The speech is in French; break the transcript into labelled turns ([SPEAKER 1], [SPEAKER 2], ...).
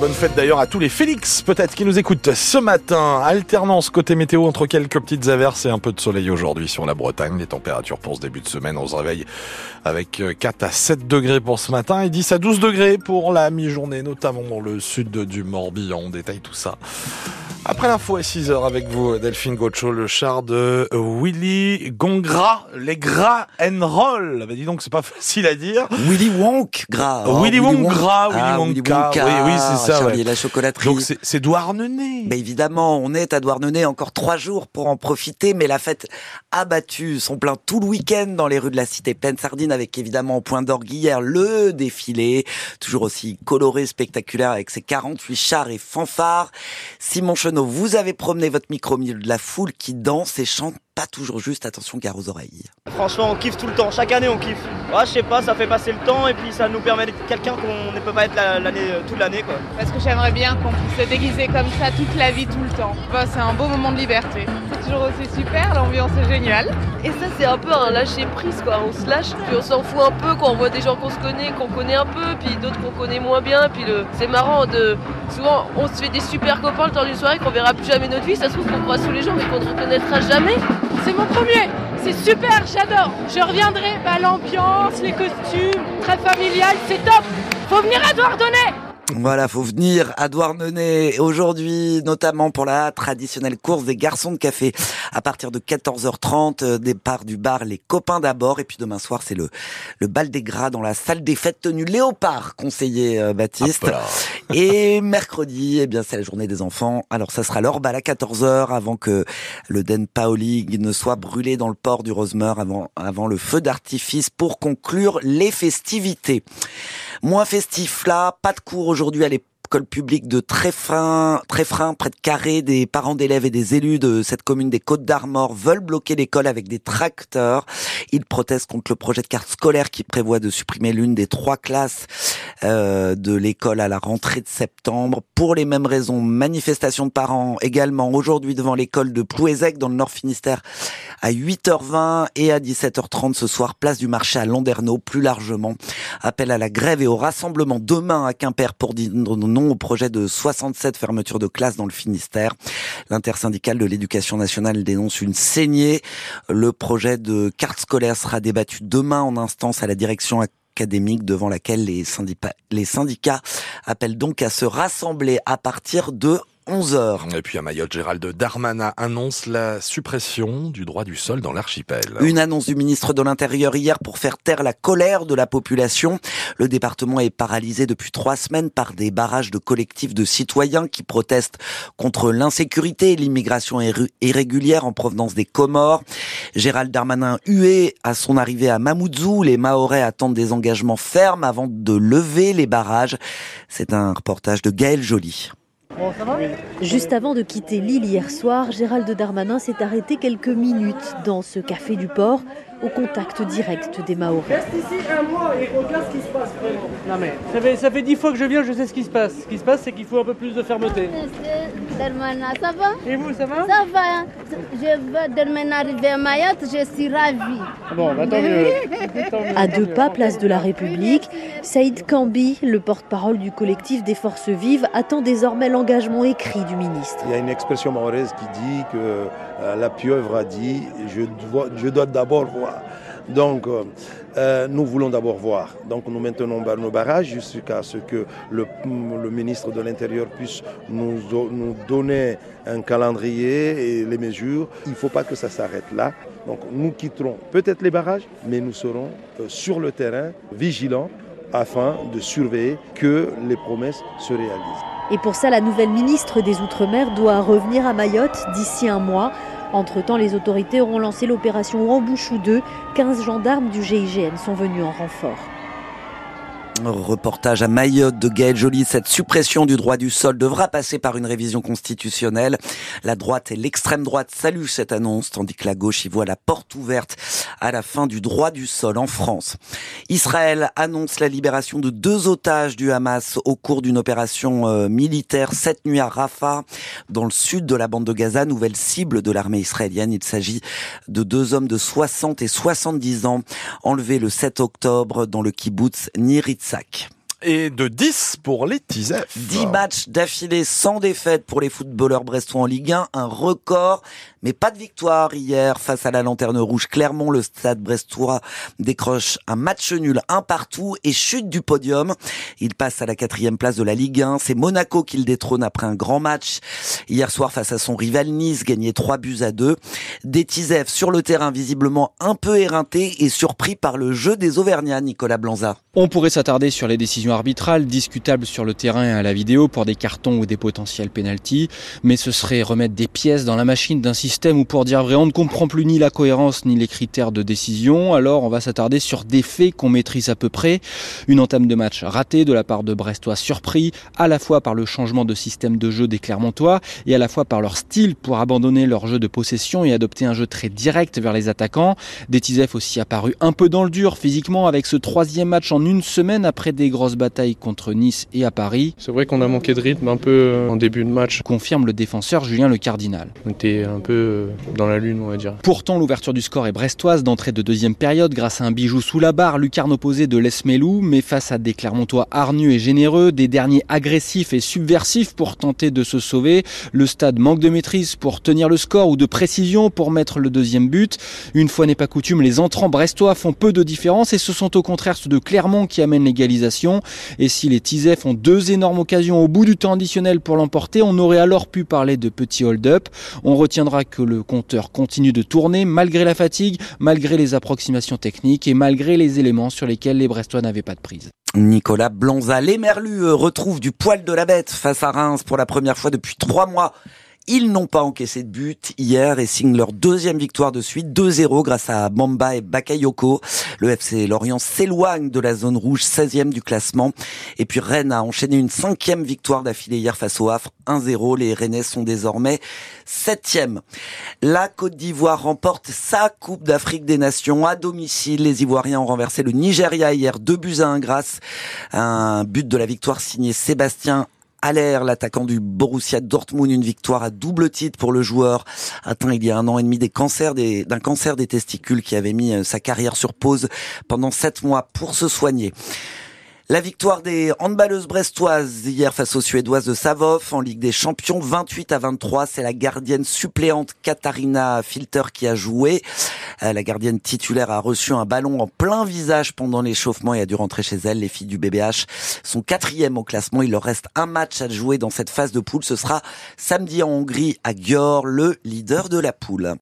[SPEAKER 1] bonne fête d'ailleurs à tous les Félix, peut-être, qui nous écoutent ce matin. Alternance côté météo entre quelques petites averses et un peu de soleil aujourd'hui sur la Bretagne. Les températures pour ce début de semaine, on se réveille avec 4 à 7 degrés pour ce matin et 10 à 12 degrés pour la mi-journée, notamment dans le sud du Morbihan. On détaille tout ça après l'info à 6h avec vous, Delphine Gocho, le char de Willy Gongra, les gras and roll. Bah dis donc, c'est pas facile à dire.
[SPEAKER 2] Willy Wonk gras.
[SPEAKER 1] Oh, Willy Wonk gras, Willy ah, Wonka. Oui, oui, c'est ça.
[SPEAKER 2] Ouais. la chocolaterie.
[SPEAKER 1] Donc c'est Douarnenez.
[SPEAKER 2] Bah évidemment, on est à Douarnenez encore trois jours pour en profiter, mais la fête a battu son plein tout le week-end dans les rues de la cité pleine sardine avec évidemment au point d'orgue hier le défilé, toujours aussi coloré, spectaculaire avec ses 48 chars et fanfares. Simon vous avez promené votre micro au milieu de la foule qui danse et chante pas toujours juste, attention gare aux oreilles.
[SPEAKER 3] Franchement, on kiffe tout le temps, chaque année on kiffe. Ouais, je sais pas, ça fait passer le temps et puis ça nous permet d'être quelqu'un qu'on ne peut pas être l'année, euh, toute l'année quoi.
[SPEAKER 4] Parce que j'aimerais bien qu'on puisse se déguiser comme ça toute la vie, tout le temps. Bah, c'est un beau moment de liberté. C'est toujours aussi super, l'ambiance est géniale.
[SPEAKER 5] Et ça c'est un peu un lâcher prise quoi, on se lâche, puis on s'en fout un peu quand on voit des gens qu'on se connaît, qu'on connaît un peu, puis d'autres qu'on connaît moins bien, puis le... c'est marrant de... Souvent on se fait des super copains le temps d'une soirée qu'on verra plus jamais notre vie, ça se trouve qu'on croise tous les jours mais qu'on ne reconnaîtra jamais.
[SPEAKER 4] C'est mon premier c'est super, j'adore. Je reviendrai, bah, l'ambiance, les costumes, très familial, c'est top. Faut venir à Douardonnay
[SPEAKER 2] voilà, faut venir à Douarnenez aujourd'hui, notamment pour la traditionnelle course des garçons de café. À partir de 14h30, euh, départ du bar Les Copains d'abord. Et puis demain soir, c'est le, le bal des gras dans la salle des fêtes tenue Léopard, conseiller euh, Baptiste. et mercredi, eh bien, c'est la journée des enfants. Alors, ça sera leur bal à 14h avant que le Den Paoli ne soit brûlé dans le port du Rosemeur avant, avant le feu d'artifice pour conclure les festivités. Moins festif là, pas de cours aujourd'hui à l'école publique de Tréfrin, Tréfrin, près de Carré, des parents d'élèves et des élus de cette commune des Côtes d'Armor veulent bloquer l'école avec des tracteurs. Ils protestent contre le projet de carte scolaire qui prévoit de supprimer l'une des trois classes euh, de l'école à la rentrée de septembre. Pour les mêmes raisons, manifestation de parents également aujourd'hui devant l'école de Plouézec dans le Nord Finistère à 8h20 et à 17h30 ce soir, place du marché à Landerneau. Plus largement, appel à la grève et au rassemblement demain à Quimper pour dire non au projet de 67 fermetures de classes dans le Finistère. L'intersyndicale de l'éducation nationale dénonce une saignée. Le projet de carte scolaire sera débattu demain en instance à la direction académique devant laquelle les syndicats, les syndicats appellent donc à se rassembler à partir de 11h.
[SPEAKER 1] Et puis à Mayotte, Gérald Darmanin annonce la suppression du droit du sol dans l'archipel.
[SPEAKER 2] Une annonce du ministre de l'Intérieur hier pour faire taire la colère de la population. Le département est paralysé depuis trois semaines par des barrages de collectifs de citoyens qui protestent contre l'insécurité et l'immigration irrégulière en provenance des Comores. Gérald Darmanin hué à son arrivée à Mamoudzou. Les Mahorais attendent des engagements fermes avant de lever les barrages. C'est un reportage de Gaël Joly.
[SPEAKER 6] Juste avant de quitter l'île hier soir, Gérald Darmanin s'est arrêté quelques minutes dans ce café du port au contact direct des Maoris.
[SPEAKER 7] Reste ici un mois et regarde ce qui se passe vraiment. Non mais ça fait, ça fait dix fois que je viens, je sais ce qui se passe. Ce qui se passe, c'est qu'il faut un peu plus de fermeté.
[SPEAKER 8] ça va?
[SPEAKER 7] Et vous, ça va?
[SPEAKER 8] Ça va. Je veux demain arriver à Mayotte, je suis ravie.
[SPEAKER 7] Bon, bah, tant mieux.
[SPEAKER 6] À deux pas, place de la République, Saïd Kambi, le porte-parole du collectif des Forces Vives, attend désormais l'engagement écrit du ministre.
[SPEAKER 9] Il y a une expression mahoraise qui dit que euh, la pieuvre a dit je dois, je dois d'abord voir. Donc, euh, euh, nous voulons d'abord voir. Donc, nous maintenons nos barrages jusqu'à ce que le, ministre de l'Intérieur puisse nous, nous, donner un calendrier et les mesures. Il ne faut pas que ça s'arrête là. Donc, nous quitterons peut-être les barrages, mais nous serons sur le terrain, vigilants, afin de surveiller que les promesses se réalisent.
[SPEAKER 6] Et pour ça, la nouvelle ministre des Outre-mer doit revenir à Mayotte d'ici un mois. Entre-temps, les autorités auront lancé l'opération Rambouchou 2. 15 gendarmes du GIGN sont venus en renfort.
[SPEAKER 2] Reportage à Mayotte de Gaël Joly. Cette suppression du droit du sol devra passer par une révision constitutionnelle. La droite et l'extrême droite saluent cette annonce, tandis que la gauche y voit la porte ouverte à la fin du droit du sol en France. Israël annonce la libération de deux otages du Hamas au cours d'une opération euh, militaire cette nuit à Rafah, dans le sud de la bande de Gaza, nouvelle cible de l'armée israélienne. Il s'agit de deux hommes de 60 et 70 ans enlevés le 7 octobre dans le kibbutz Niritz
[SPEAKER 1] et de 10 pour les Tisef.
[SPEAKER 2] 10 matchs d'affilée sans défaite pour les footballeurs brestois en Ligue 1, un record, mais pas de victoire hier face à la Lanterne Rouge Clermont. Le stade brestois décroche un match nul, un partout et chute du podium. Il passe à la quatrième place de la Ligue 1. C'est Monaco qui le détrône après un grand match hier soir face à son rival Nice, gagné 3 buts à 2. Des Tisef sur le terrain visiblement un peu éreinté et surpris par le jeu des Auvergnats, Nicolas Blanza.
[SPEAKER 10] On pourrait s'attarder sur les décisions arbitrales discutables sur le terrain et à la vidéo pour des cartons ou des potentiels pénalties, mais ce serait remettre des pièces dans la machine d'un système où pour dire vrai on ne comprend plus ni la cohérence ni les critères de décision, alors on va s'attarder sur des faits qu'on maîtrise à peu près. Une entame de match ratée de la part de Brestois surpris, à la fois par le changement de système de jeu des Clermontois et à la fois par leur style pour abandonner leur jeu de possession et adopter un jeu très direct vers les attaquants. Des Tisef aussi apparu un peu dans le dur physiquement avec ce troisième match en une semaine après des grosses batailles contre Nice et à Paris.
[SPEAKER 11] C'est vrai qu'on a manqué de rythme un peu euh, en début de match.
[SPEAKER 10] Confirme le défenseur Julien Le Cardinal.
[SPEAKER 11] On était un peu euh, dans la lune, on va dire.
[SPEAKER 10] Pourtant, l'ouverture du score est brestoise d'entrée de deuxième période grâce à un bijou sous la barre, lucarne opposé de Lesmelou, mais face à des Clermontois hargneux et généreux, des derniers agressifs et subversifs pour tenter de se sauver. Le stade manque de maîtrise pour tenir le score ou de précision pour mettre le deuxième but. Une fois n'est pas coutume, les entrants brestois font peu de différence et ce sont au contraire ceux de Clermont qui amènent l'égalisation. Et si les Tisef ont deux énormes occasions au bout du temps additionnel pour l'emporter, on aurait alors pu parler de petit hold-up. On retiendra que le compteur continue de tourner malgré la fatigue, malgré les approximations techniques et malgré les éléments sur lesquels les Brestois n'avaient pas de prise.
[SPEAKER 2] Nicolas Blonza, les Merlus euh, retrouvent du poil de la bête face à Reims pour la première fois depuis trois mois. Ils n'ont pas encaissé de but hier et signent leur deuxième victoire de suite, 2-0 grâce à Bamba et Bakayoko. Le FC Lorient s'éloigne de la zone rouge, 16e du classement. Et puis Rennes a enchaîné une cinquième victoire d'affilée hier face au Havre, 1-0. Les Rennais sont désormais septième. La Côte d'Ivoire remporte sa Coupe d'Afrique des Nations à domicile. Les Ivoiriens ont renversé le Nigeria hier, 2 buts à 1 grâce un but de la victoire signé Sébastien Aller, l'attaquant du Borussia Dortmund, une victoire à double titre pour le joueur atteint il y a un an et demi des cancers d'un cancer des testicules qui avait mis euh, sa carrière sur pause pendant sept mois pour se soigner. La victoire des handballeuses brestoises hier face aux Suédoises de Savov en Ligue des Champions, 28 à 23. C'est la gardienne suppléante Katharina Filter qui a joué. Euh, la gardienne titulaire a reçu un ballon en plein visage pendant l'échauffement et a dû rentrer chez elle. Les filles du BBH sont quatrième au classement. Il leur reste un match à jouer dans cette phase de poule. Ce sera samedi en Hongrie à Győr, le leader de la poule.